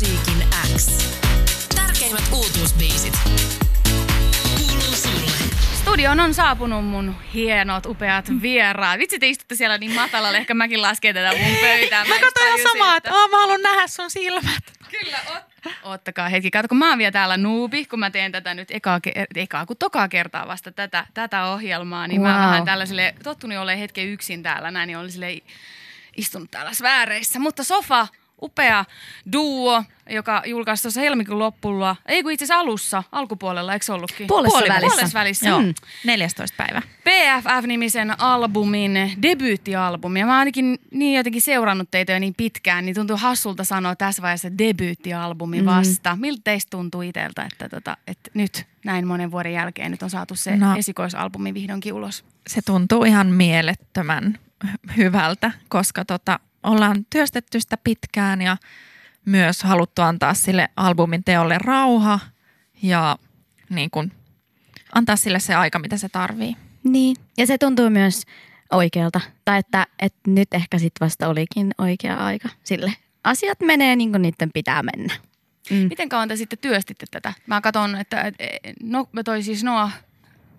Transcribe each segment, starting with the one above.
Musiikin X. Tärkeimmät uutuusbiisit. Kuuluu sulle. Studioon on saapunut mun hienot, upeat vieraat. Vitsi, te istutte siellä niin matalalla, ehkä mäkin lasken tätä mun pöytää. Mä katsoin ihan samaa, että oh, mä haluan nähdä sun silmät. Kyllä, ot- Ottakaa hetki. Kato, kun mä oon vielä täällä nuubi, kun mä teen tätä nyt ekaa, ke- ekaa kun tokaa kertaa vasta tätä, tätä ohjelmaa, niin wow. mä vähän tällaiselle, tottuni ole hetken yksin täällä näin, niin olin sille istunut täällä sfääreissä. Mutta Sofa, upea duo, joka julkaisi tuossa helmikuun loppulla, ei kun itse asiassa alussa, alkupuolella, eikö se ollutkin? Puolessa välissä. Puolessa välissä. Joo, Mm. 14 päivä. PFF-nimisen albumin debyyttialbumi. Ja mä oon ainakin niin jotenkin seurannut teitä jo niin pitkään, niin tuntuu hassulta sanoa tässä vaiheessa debyyttialbumi Mm. vasta. Miltä teistä tuntuu itseltä, että, tota, että nyt näin monen vuoden jälkeen nyt on saatu se No. esikoisalbumi vihdoinkin ulos? Se tuntuu ihan mielettömän hyvältä, koska tota, ollaan työstetty sitä pitkään ja myös haluttu antaa sille albumin teolle rauha ja niin kun, antaa sille se aika, mitä se tarvii. Niin. Ja se tuntuu myös oikealta. Tai että, että nyt ehkä sitten vasta olikin oikea aika sille. Asiat menee niin kuin niiden pitää mennä. Mm. Miten kauan te sitten työstitte tätä? Mä katson, että et, no, toi siis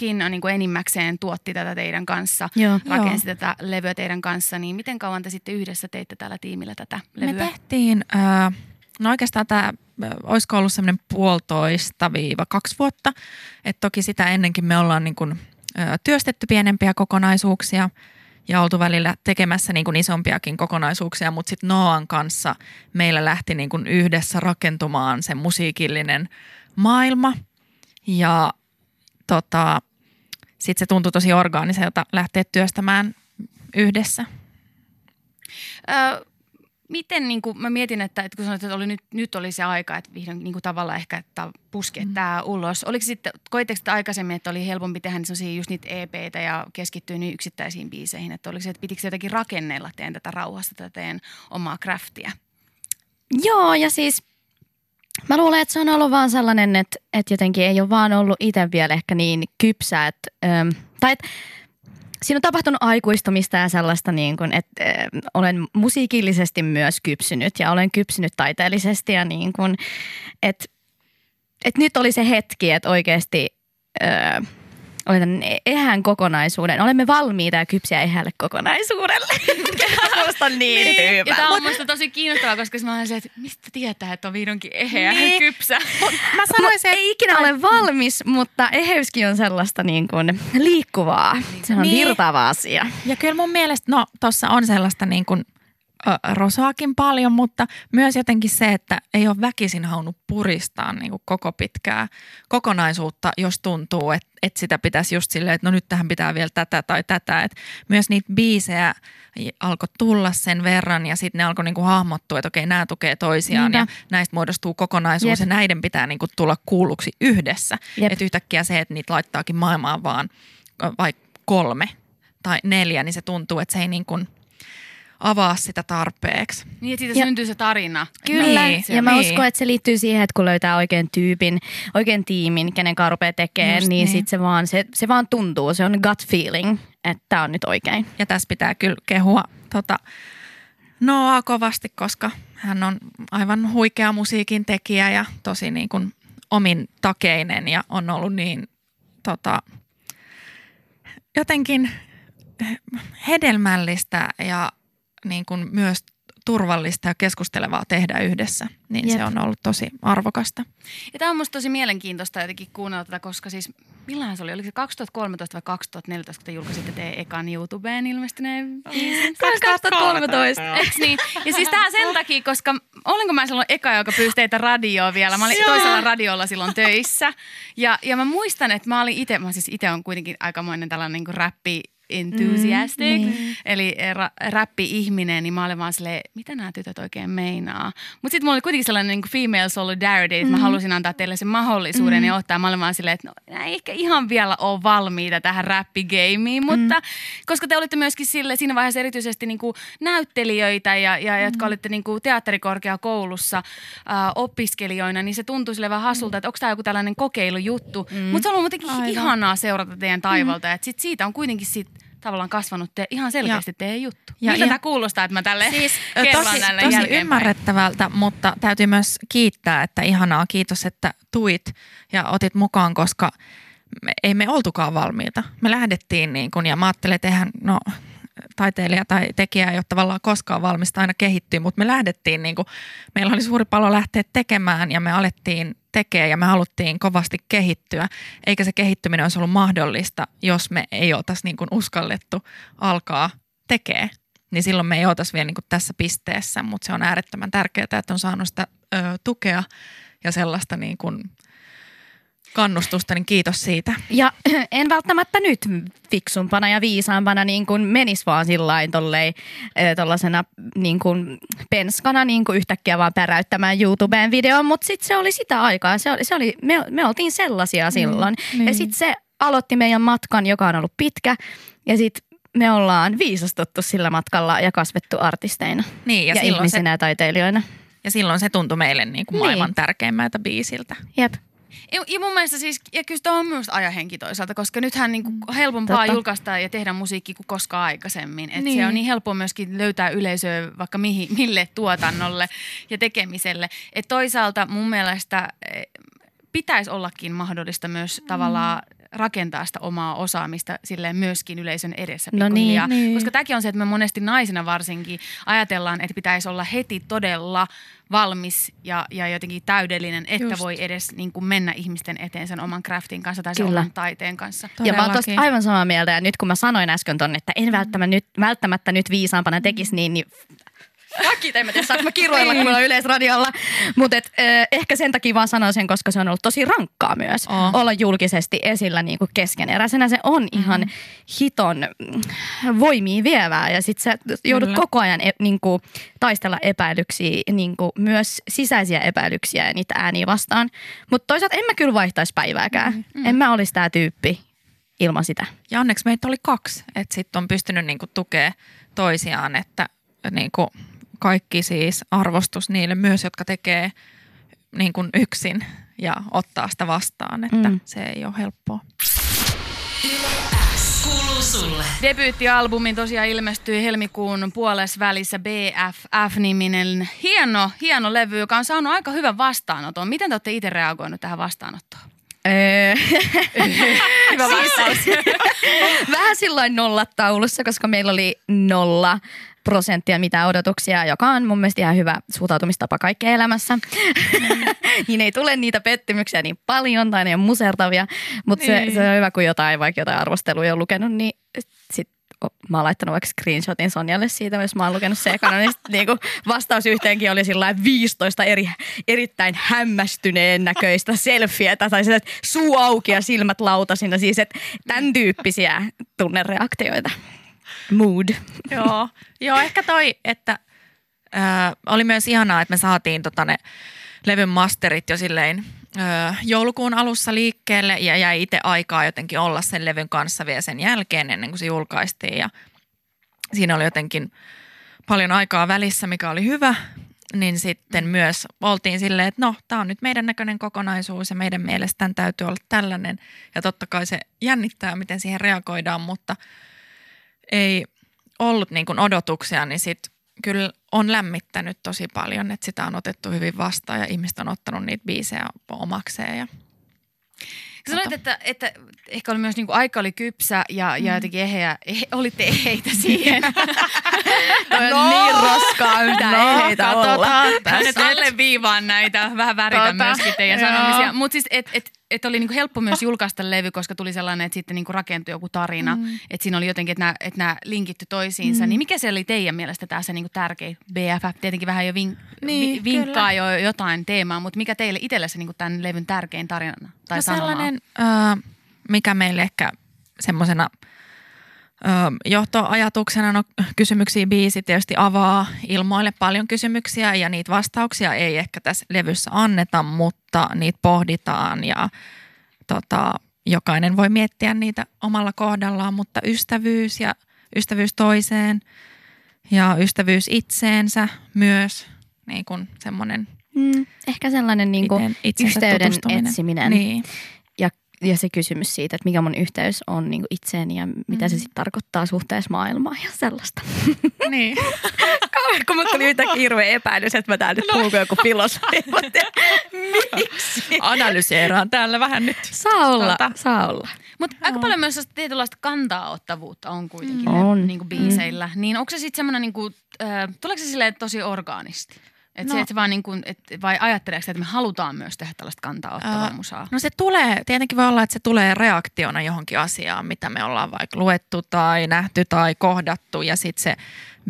Noahkin niin kuin enimmäkseen tuotti tätä teidän kanssa, Joo. rakensi tätä levyä teidän kanssa, niin miten kauan te sitten yhdessä teitte tällä tiimillä tätä levyä? Me tehtiin, äh, no oikeastaan tämä olisiko ollut semmoinen puolitoista viiva kaksi vuotta. Et toki sitä ennenkin me ollaan niin kun, äh, työstetty pienempiä kokonaisuuksia ja oltu välillä tekemässä niin kun isompiakin kokonaisuuksia, mutta sitten Noan kanssa meillä lähti niin kun yhdessä rakentumaan se musiikillinen maailma ja tota, sitten se tuntui tosi orgaaniselta lähteä työstämään yhdessä. Ö, miten, niin kuin, mä mietin, että, että kun sanoit, että oli nyt, nyt oli se aika, että vihdoin niin kuin tavallaan ehkä että puskea mm. tämä ulos. Oliko sitten, koitteko sitä aikaisemmin, että oli helpompi tehdä niin just niitä EPitä ja keskittyä niin yksittäisiin biiseihin? Että oliko se, että pitikö se jotenkin rakennella teidän tätä rauhasta, tätä teidän omaa craftia? Joo, ja siis mä luulen, että se on ollut vaan sellainen, että, että jotenkin ei ole vaan ollut itse vielä ehkä niin kypsä, että, äm, tai että siinä on tapahtunut aikuistumista ja sellaista, niin kuin, että äh, olen musiikillisesti myös kypsynyt ja olen kypsynyt taiteellisesti ja niin kuin, että, että nyt oli se hetki, että oikeasti äh, olen ehän kokonaisuuden. Olemme valmiita ja kypsiä ehälle kokonaisuudelle. Kuulostaa niin, niin Ja tämä on musta tosi kiinnostavaa, koska mä olen se, että mistä tietää, että on vihdoinkin eheä ja Niin. kypsä. Mä sanoisin, ei ikinä ole valmis, mutta eheyskin on sellaista niin kuin liikkuvaa. Se on Niin. virtaava asia. Ja kyllä mun mielestä, no tuossa on sellaista niin kuin, rosaakin paljon, mutta myös jotenkin se, että ei ole väkisin halunnut puristaa niin kuin koko pitkää kokonaisuutta, jos tuntuu, että, että sitä pitäisi just silleen, että no nyt tähän pitää vielä tätä tai tätä. Että myös niitä biisejä alkoi tulla sen verran ja sitten ne alkoi niin kuin hahmottua, että okei nämä tukee toisiaan Niinpä. ja näistä muodostuu kokonaisuus Jep. ja näiden pitää niin kuin tulla kuulluksi yhdessä. Jep. Että yhtäkkiä se, että niitä laittaakin maailmaan vaan vaikka kolme tai neljä, niin se tuntuu, että se ei niin kuin avaa sitä tarpeeksi. Niin, että siitä Ja- syntyy se tarina. Kyllä, Niin, ja mä niin. uskon, että se liittyy siihen, että kun löytää oikein tyypin, oikein tiimin, kenen kanssa rupeaa tekemään, Just niin, niin. sit se vaan, se, se vaan tuntuu, se on gut feeling, että tämä on nyt oikein. Ja tässä pitää kyllä kehua tota, Noaa kovasti, koska hän on aivan huikea musiikin tekijä ja tosi niin kuin omin takeinen ja on ollut niin tota, jotenkin hedelmällistä ja niin kuin myös turvallista ja keskustelevaa tehdä yhdessä, niin Jep. Se on ollut tosi arvokasta. Ja tämä on musta tosi mielenkiintoista jotenkin kuunnella tätä, koska siis milloin se oli? Oliko se 2013 vai 2014, kun te julkaisitte teidän ekan YouTubeen ilmestyneen biisin? 2013. Eiks niin? Ja siis tää sen takia, koska olinko mä silloin eka, joka pyysi teitä radioon vielä. Mä olin toisella radiolla silloin töissä. Ja, ja mä muistan, että mä olin itse, mä siis itse on kuitenkin aikamoinen tällainen niin kuin rappi enthusiastic, mm, niin. eli ra- räppi-ihminen, niin mä olin vaan silleen, mitä nämä tytöt oikein meinaa. Mutta sitten mulla oli kuitenkin sellainen niin female solidarity, että mm. mä halusin antaa teille sen mahdollisuuden mm. ja ottaa. Mä olin vaan silleen, että no, ei ehkä ihan vielä ole valmiita tähän räppigeimiin, mutta mm. koska te olitte myöskin sille, siinä vaiheessa erityisesti niin kuin näyttelijöitä ja, ja jotka olitte niin kuin teatterikorkeakoulussa äh, opiskelijoina, niin se tuntui sille vähän hassulta, että onko tämä joku tällainen kokeilujuttu. Mm. Mutta se on ollut muutenkin Aivan. ihanaa seurata teidän taivalta, että sit siitä on kuitenkin sit tavallaan kasvanut te, ihan selkeästi teidän juttu. Ja Ja, Miltä ihan- tämä kuulostaa, että mä tälle Siis tosi, näille tosi ymmärrettävältä, mutta täytyy myös kiittää, että ihanaa, kiitos, että tuit ja otit mukaan, koska me, ei me oltukaan valmiita. Me lähdettiin niin kuin, ja mä ajattelin, että eihän, no taiteilija tai tekijä ei ole tavallaan koskaan valmista aina kehittyä, mutta me lähdettiin, niin kuin, meillä oli suuri palo lähteä tekemään ja me alettiin tekemään ja me haluttiin kovasti kehittyä, eikä se kehittyminen olisi ollut mahdollista, jos me ei oltaisi niin kuin uskallettu alkaa tekee. Niin silloin me ei oltaisi vielä niin kuin tässä pisteessä, mutta se on äärettömän tärkeää, että on saanut sitä ö, tukea ja sellaista niin kuin kannustusta, niin kiitos siitä. Ja en välttämättä nyt fiksumpana ja viisaampana niin kuin menisi vaan sillain tollei, tollasena niin kuin penskana niin kuin yhtäkkiä vaan päräyttämään YouTubeen videon, mutta sitten se oli sitä aikaa. Se oli, se oli, me, me oltiin sellaisia silloin. niin. Ja sitten se aloitti meidän matkan, joka on ollut pitkä ja sitten me ollaan viisastuttu sillä matkalla ja kasvettu artisteina Niin, ja, ja, silloin, se, ihmisinä ja taiteilijoina. ja silloin se tuntui meille niin kuin Niin. maailman tärkeimmältä biisiltä. Jep. Ja, ja mun mielestä siis, ja kyllä tämä on myös ajahenki toisaalta, koska nythän niin kuin helpompaa Totta. julkaista ja tehdä musiikkia kuin koskaan aikaisemmin. Et Niin. Se on niin helppoa myöskin löytää yleisöä vaikka mihin, mille tuotannolle ja tekemiselle. Et toisaalta mun mielestä eh, pitäisi ollakin mahdollista myös tavallaan rakentaa sitä omaa osaamista silleen myöskin yleisön edessä No niin, niin. Koska tämäkin on se, että me monesti naisina varsinkin ajatellaan, että pitäisi olla heti todella valmis ja, ja jotenkin täydellinen, että Just. Voi edes niin kuin mennä ihmisten eteen sen oman craftin kanssa tai sen Kyllä. oman taiteen kanssa. Ja mä oon aivan samaa mieltä. Ja nyt kun mä sanoin äsken tonne, että en välttämättä nyt, välttämättä nyt viisaampana tekisi niin, niin Fuckit, en mä tiedä, saanko mä kiroilla, kun mulla on yleisradiolla. Mutta äh, ehkä sen takia vaan sanon sen, koska se on ollut tosi rankkaa myös Oo. olla julkisesti esillä niin kuin keskeneräisenä. Se on ihan hiton mm, voimiin vievää ja sit sä joudut Kyllä. koko ajan e, niin kuin, taistella epäilyksiä, niin kuin, myös sisäisiä epäilyksiä ja niitä ääniä vastaan. Mutta toisaalta en mä kyllä vaihtaisi päivääkään. Mm. En mä olisi tää tyyppi ilman sitä. Ja onneksi meitä oli kaksi, että sitten on pystynyt niinku tukea toisiaan, että niinku kaikki siis arvostus niille myös, jotka tekee niinku yksin ja ottaa sitä vastaan, että Mm. se ei ole helppoa. Debyyttialbumi tosiaan ilmestyi helmikuun puolessa välissä BFF-niminen hieno, hieno levy, joka on saanut aika hyvän vastaanoton. Miten te olette itse reagoinut tähän vastaanottoon? Öö, Hyvä vastaus. vähän silloin nollataulussa, koska meillä oli nolla prosenttia mitä odotuksia, joka on mun mielestä ihan hyvä suhtautumistapa kaikkeen elämässä. niin ei tule niitä pettymyksiä niin paljon tai ne on musertavia, mutta se, Niin. se on hyvä, kun jotain, vaikka jotain arvosteluja on lukenut, niin sit mä oon laittanut vaikka screenshotin Sonjalle siitä, jos mä oon lukenut se ekana, niin niinku vastaus yhteenkin oli sillä lailla 15 eri, erittäin hämmästyneen näköistä selfietä tai että suu auki ja silmät lautasina, siis että tämän tyyppisiä tunnereaktioita. Mood. Joo, joo ehkä toi, että ää, oli myös ihanaa, että me saatiin tota ne levyn masterit jo silleen ää, joulukuun alussa liikkeelle ja jäi itse aikaa jotenkin olla sen levyn kanssa vielä sen jälkeen ennen kuin se julkaistiin ja siinä oli jotenkin paljon aikaa välissä, mikä oli hyvä, niin sitten myös oltiin silleen, että no, tämä on nyt meidän näköinen kokonaisuus ja meidän mielestä täytyy olla tällainen. Ja totta kai se jännittää, miten siihen reagoidaan, mutta ei ollut niin kuin odotuksia, niin sitten kyllä on lämmittänyt tosi paljon, että sitä on otettu hyvin vastaan ja ihmiset on ottanut niitä biisejä omakseen. Ja, Sanoit, että, että ehkä oli myös niin kuin aika oli kypsä ja, ja jotenkin eheä, ehe, olitte eheitä siihen. Toi on niin roskaa, mitä ei heitä olla. Mä nyt alleviivaan näitä, vähän väritä Tota, myöskin teidän joo. sanomisia. Mutta siis, että et, et oli niinku helppo myös julkaista levy, koska tuli sellainen, että sitten niinku rakentui joku tarina. Mm. Että siinä oli jotenkin, että nämä et nää linkitty toisiinsa. Mm. Niin mikä se oli teidän mielestä tässä niinku tärkein BFF? Tietenkin vähän jo vink, Niin, vi, vinkkaa jo jotain teemaa, mutta mikä teille itselle se niinku tämän levyn tärkein tarina tai no sanoma sellainen, äh, mikä meille ehkä semmoisena johtoajatuksena, no kysymyksiä biisi tietysti avaa, ilmoille paljon kysymyksiä ja niitä vastauksia ei ehkä tässä levyssä anneta, mutta niitä pohditaan ja tota, jokainen voi miettiä niitä omalla kohdallaan, mutta ystävyys ja ystävyys toiseen ja ystävyys itseensä myös niin kuin semmoinen Mm, ehkä sellainen niin kuin yhteyden etsiminen. Niin. Ja se kysymys siitä, että mikä mun yhteys on niin kuin itseeni ja mitä se sitten tarkoittaa suhteessa maailmaan ja sellaista. Niin. Kauan, kun mulla tuli yhtäkkiä hirveä epäilys, että mä täällä nyt puhun joku filosofi. Miksi? Analyseeraan täällä vähän nyt. Saa olla, Tota. saa olla. Mutta aika paljon myös tietynlaista kantaa-ottavuutta on kuitenkin Mm. ne, On. Niin kuin biiseillä. Niin onko se sitten semmoinen, niin kuin, äh, tuleeko se silleen tosi orgaanisti? Et No. se, että vaan niin kuin, et, vai ajatteleeko että me halutaan myös tehdä tällaista kantaa-ottavaa Ää, musaa? No se tulee, tietenkin voi olla, että se tulee reaktiona johonkin asiaan, mitä me ollaan vaikka luettu tai nähty tai kohdattu ja sitten se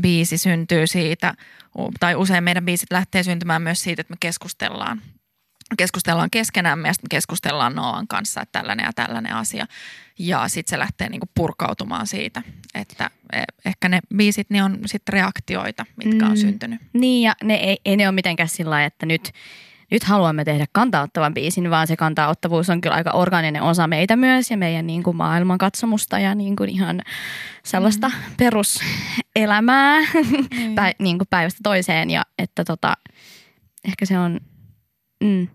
biisi syntyy siitä, tai usein meidän biisit lähtee syntymään myös siitä, että me keskustellaan keskustellaan keskenämme ja sitten keskustellaan Noan kanssa, että tällainen ja tällainen asia. Ja sitten se lähtee niinku purkautumaan siitä, että ehkä ne biisit ne on sitten reaktioita, mitkä on Mm. syntynyt. Niin ja ne ei, ei ne ole mitenkään sillä lailla, että nyt, nyt haluamme tehdä kantaottavan biisin, vaan se kantaottavuus on kyllä aika organinen osa meitä myös ja meidän niin kuin maailmankatsomusta ja niin kuin ihan sellaista mm. peruselämää Niin. Pä, niin kuin päivästä toiseen ja että tota, ehkä se on, mm,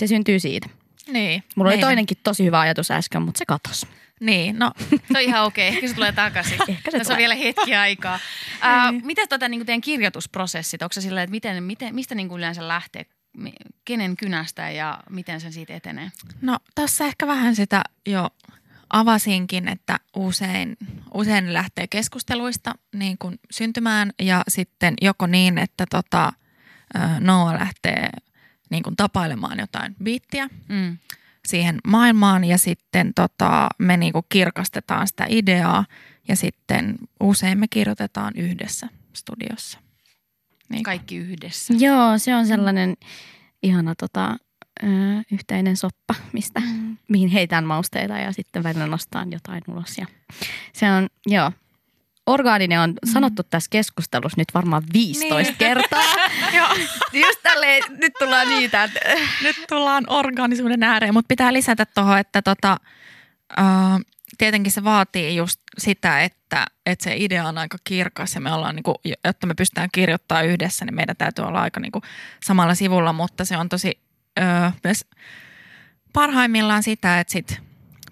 se syntyy siitä. Niin. Mulla oli Meidän- toinenkin tosi hyvä ajatus äsken, mutta se katosi. Niin, no Se on ihan okei, ehkä se tulee takaisin. Ehkä se Tässä on tulee. vielä hetki aikaa. Uh, mitä tota, niin teidän kirjoitusprosessit, onko se silleen, että miten, miten, mistä niin yleensä lähtee, kenen kynästä ja miten sen siitä etenee? No tässä ehkä vähän sitä jo avasinkin, että usein, usein lähtee keskusteluista niin kuin syntymään ja sitten joko niin, että tota, ö, Noah lähtee niin kuin tapailemaan jotain biittiä Mm. Siihen maailmaan ja sitten tota, me niin kuin kirkastetaan sitä ideaa ja sitten usein me kirjoitetaan yhdessä studiossa. Niin. Kaikki yhdessä. Joo, se on sellainen ihana tota, ö, yhteinen soppa, mistä, mm. mihin heitän mausteita ja sitten välillä nostaan jotain ulos. Ja se on, joo, orgaaninen on sanottu tässä keskustelussa nyt varmaan 15 Niin. niin. kertaa. Just tälleen, nyt tullaan niitä. Että, nyt tullaan organisuuden ääreen, mutta pitää lisätä tuohon, että tota, ää, tietenkin se vaatii just sitä, että, että se idea on aika kirkas ja me ollaan, niinku, jotta me pystytään kirjoittamaan yhdessä, niin meidän täytyy olla aika niinku samalla sivulla, mutta se on tosi öö, myös parhaimmillaan sitä, että sit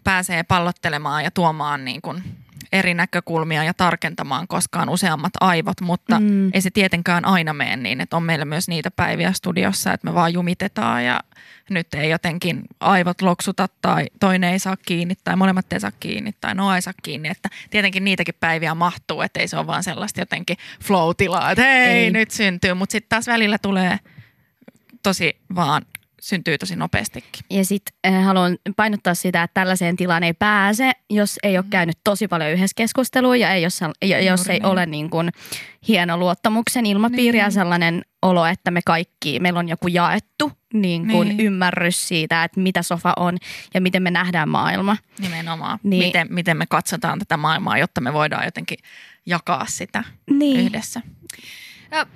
pääsee pallottelemaan ja tuomaan niin kuin eri näkökulmia ja tarkentamaan koskaan useammat aivot, mutta mm. Ei se tietenkään aina mene niin, että on meillä myös niitä päiviä studiossa, että me vaan jumitetaan ja nyt ei jotenkin aivot loksuta tai toinen ei saa kiinni tai molemmat ei saa kiinni tai no ei saa kiinni, että tietenkin niitäkin päiviä mahtuu, että ei se ole vaan sellaista jotenkin flow-tilaa, että hei Ei. nyt syntyy, mutta sitten taas välillä tulee tosi vaan syntyy tosi nopeastikin. ja sitten äh, haluan painottaa sitä, että tällaiseen tilaan ei pääse, jos ei ole käynyt tosi paljon yhdessä keskustelua ja ei, jos, ja, jos ei ole niin kuin hieno luottamuksen ilmapiiri ja Niin. sellainen olo, että me kaikki, meillä on joku jaettu niin kuin Niin. ymmärrys siitä, että mitä sofa on ja miten me nähdään maailma. Nimenomaan. Niin. Miten, miten me katsotaan tätä maailmaa, jotta me voidaan jotenkin jakaa sitä Niin. yhdessä. Ja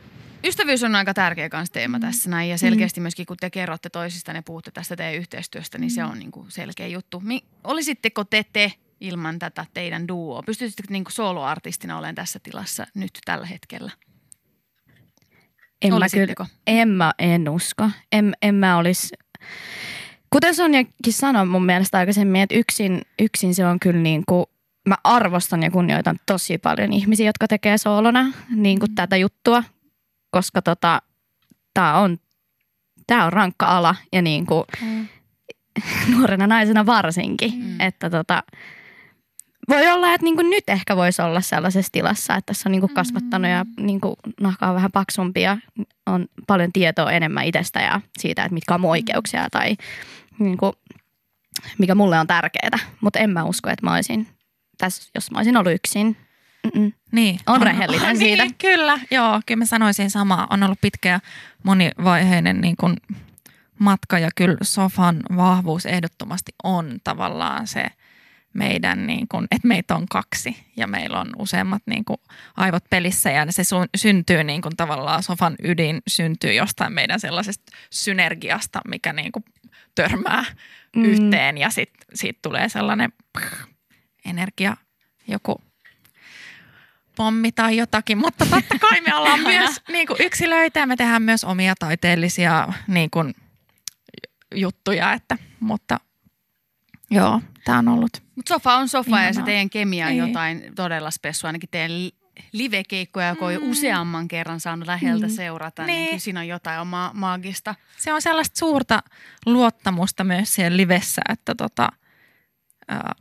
ystävyys on aika tärkeä kans teema tässä näin ja selkeästi myöskin kun te kerrotte toisistanne ja puhutte tästä teidän yhteistyöstä, niin se on niin kuin selkeä juttu. Mi- olisitteko te te ilman tätä teidän duoa? Pystyisittekö niin kuin soloartistina olemaan tässä tilassa nyt tällä hetkellä? En mä, kyllä, en mä en usko. En, en mä olisi, kuten Sonjakin sanoi mun mielestä aikaisemmin, että yksin, yksin se on kyllä niin kuin, mä arvostan ja kunnioitan tosi paljon ihmisiä, jotka tekee soolona niin kuin tätä juttua, koska tota, tää on, tää on rankka ala ja niin kuin, nuorena naisena varsinkin, Mm. mm. että tota, voi olla, että niinku nyt ehkä voisi olla sellaisessa tilassa, että tässä on niinku kasvattanut ja niinku nahka on vähän paksumpi ja on paljon tietoa enemmän itsestä ja siitä, että mitkä on mun oikeuksia tai niinku, mikä mulle on tärkeää. Mutta en mä usko, että mä olisin tässä, jos mä olisin ollut yksin. Mm-mm. Niin. On rehellinen siitä. Niin, kyllä, joo. Kyllä mä sanoisin samaa. On ollut pitkä ja monivaiheinen niin kuin matka ja kyllä sofan vahvuus ehdottomasti on tavallaan se meidän, niin kuin, että meitä on kaksi ja meillä on useammat niin kuin aivot pelissä ja se sun, syntyy niin kuin tavallaan sofan ydin syntyy jostain meidän sellaisesta synergiasta, mikä niin kuin törmää mm. Yhteen ja sitten siitä tulee sellainen pff, energia, joku pommi tai jotakin, mutta totta kai me ollaan myös niin kuin yksilöitä ja me tehdään myös omia taiteellisia niin kuin, juttuja, että, mutta Joo, tämä on ollut. Mutta sofa on sofa ja se Ihanaa. teidän kemia on Ei. jotain todella spessua. Ainakin teidän li- livekeikkoja, kun on jo useamman kerran saanut läheltä Mm. seurata, niin. Niin. kyllä siinä on jotain omaa maagista. Se on sellaista suurta luottamusta myös siellä livessä, että tota, ää,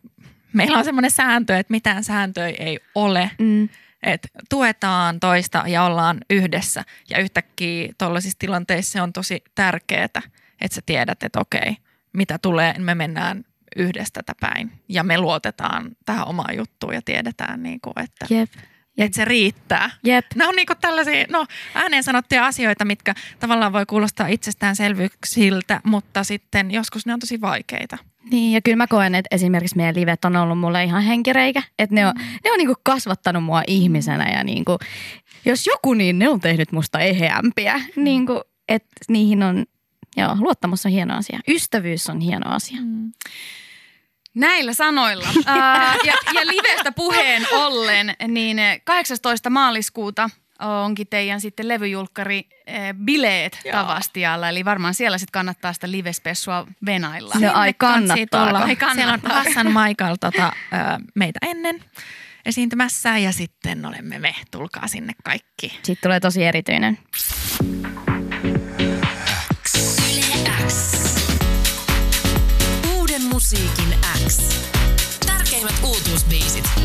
meillä on semmoinen sääntö, että mitään sääntöjä ei ole. Mm. Että tuetaan toista ja ollaan yhdessä. Ja yhtäkkiä tuollaisissa tilanteissa on tosi tärkeää, että sä tiedät, että okei, mitä tulee, me mennään yhdestä tätä päin. Ja me luotetaan tähän omaan juttuun ja tiedetään, niin kuin, että, Jep. Että se riittää. Jep. Nämä on niinku tällaisia no, ääneen sanottuja asioita, mitkä tavallaan voi kuulostaa itsestäänselvyyksiltä, mutta sitten joskus ne on tosi vaikeita. Niin, ja kyllä mä koen, että esimerkiksi meidän livet on ollut mulle ihan henkireikä. Että ne on, ne on niinku kasvattanut mua ihmisenä ja niinku, jos joku, niin ne on tehnyt musta eheämpiä. Niinku, että niihin on, joo, luottamus on hieno asia. Ystävyys on hieno asia. Näillä sanoilla ää, ja, ja livestä puheen ollen, niin 18. maaliskuuta onkin teidän sitten levyjulkkari eh, bileet Joo. Tavastialla. Eli varmaan siellä sitten kannattaa sitä livespessua venailla. No ai tulla. Ai Siellä on? Hassan Maikal tota, meitä ennen esiintymässä ja sitten olemme me. Tulkaa sinne kaikki. Sitten tulee tosi erityinen. Musiikin X. Tärkeimmät uutuusbiisit.